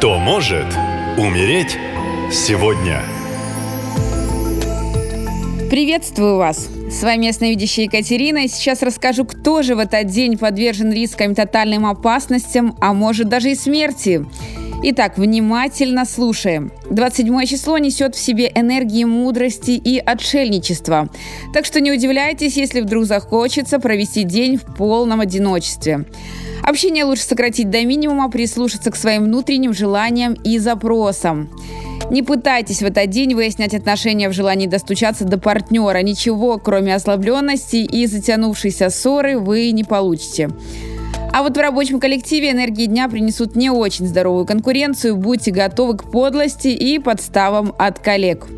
Кто может умереть сегодня? Приветствую вас! С вами ясновидящая Екатерина, и сейчас расскажу, кто же в этот день подвержен рискам тотальным опасностям, а может даже и смерти. Итак, внимательно слушаем. 27 число несет в себе энергии мудрости и отшельничества. Так что не удивляйтесь, если вдруг захочется провести день в полном одиночестве. Общение лучше сократить до минимума, прислушаться к своим внутренним желаниям и запросам. Не пытайтесь в этот день выяснять отношения в желании достучаться до партнера. Ничего, кроме ослабленности и затянувшейся ссоры, вы не получите. А вот в рабочем коллективе энергии дня принесут не очень здоровую конкуренцию. Будьте готовы к подлости и подставам от коллег.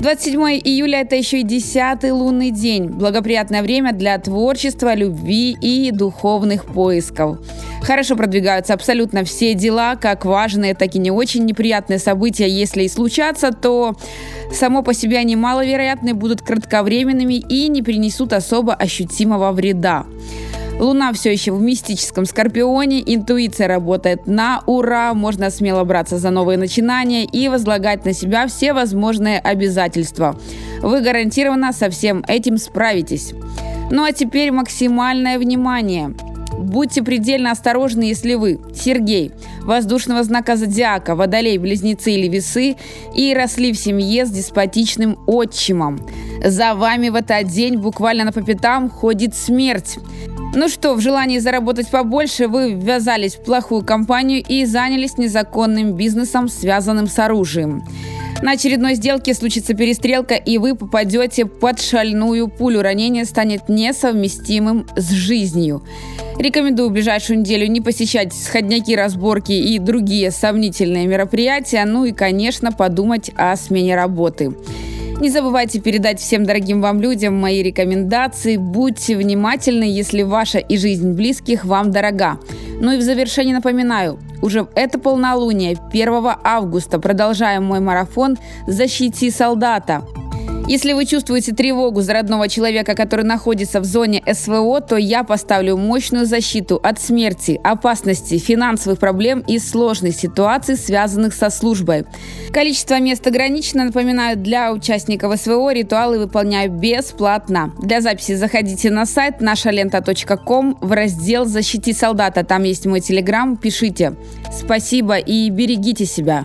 27 июля – это еще и 10 лунный день. Благоприятное время для творчества, любви и духовных поисков. Хорошо продвигаются абсолютно все дела, как важные, так и не очень неприятные события. Если и случатся, то само по себе они маловероятны, будут кратковременными и не принесут особо ощутимого вреда. Луна все еще в мистическом скорпионе, интуиция работает на ура, можно смело браться за новые начинания и возлагать на себя все возможные обязательства. Вы гарантированно со всем этим справитесь. Ну а теперь максимальное внимание. Будьте предельно осторожны, если вы, Сергей, воздушного знака зодиака, водолей, близнецы или весы, и росли в семье с деспотичным отчимом. За вами в этот день буквально на по пятам ходит смерть. Ну что, в желании заработать побольше вы ввязались в плохую компанию и занялись незаконным бизнесом, связанным с оружием. На очередной сделке случится перестрелка, и вы попадете под шальную пулю. Ранение станет несовместимым с жизнью. Рекомендую ближайшую неделю не посещать сходняки, разборки и другие сомнительные мероприятия. Ну и, конечно, подумать о смене работы. Не забывайте передать всем дорогим вам людям мои рекомендации. Будьте внимательны, если ваша и жизнь близких вам дорога. Ну и в завершение напоминаю, уже это полнолуние, 1 августа, продолжаем мой марафон «Защити солдата». Если вы чувствуете тревогу за родного человека, который находится в зоне СВО, то я поставлю мощную защиту от смерти, опасности, финансовых проблем и сложных ситуаций, связанных со службой. Количество мест ограничено. Напоминаю, для участников СВО ритуалы выполняю бесплатно. Для записи заходите на сайт нашалента.ком в раздел «Защити солдата». Там есть мой телеграм. Пишите. Спасибо и берегите себя.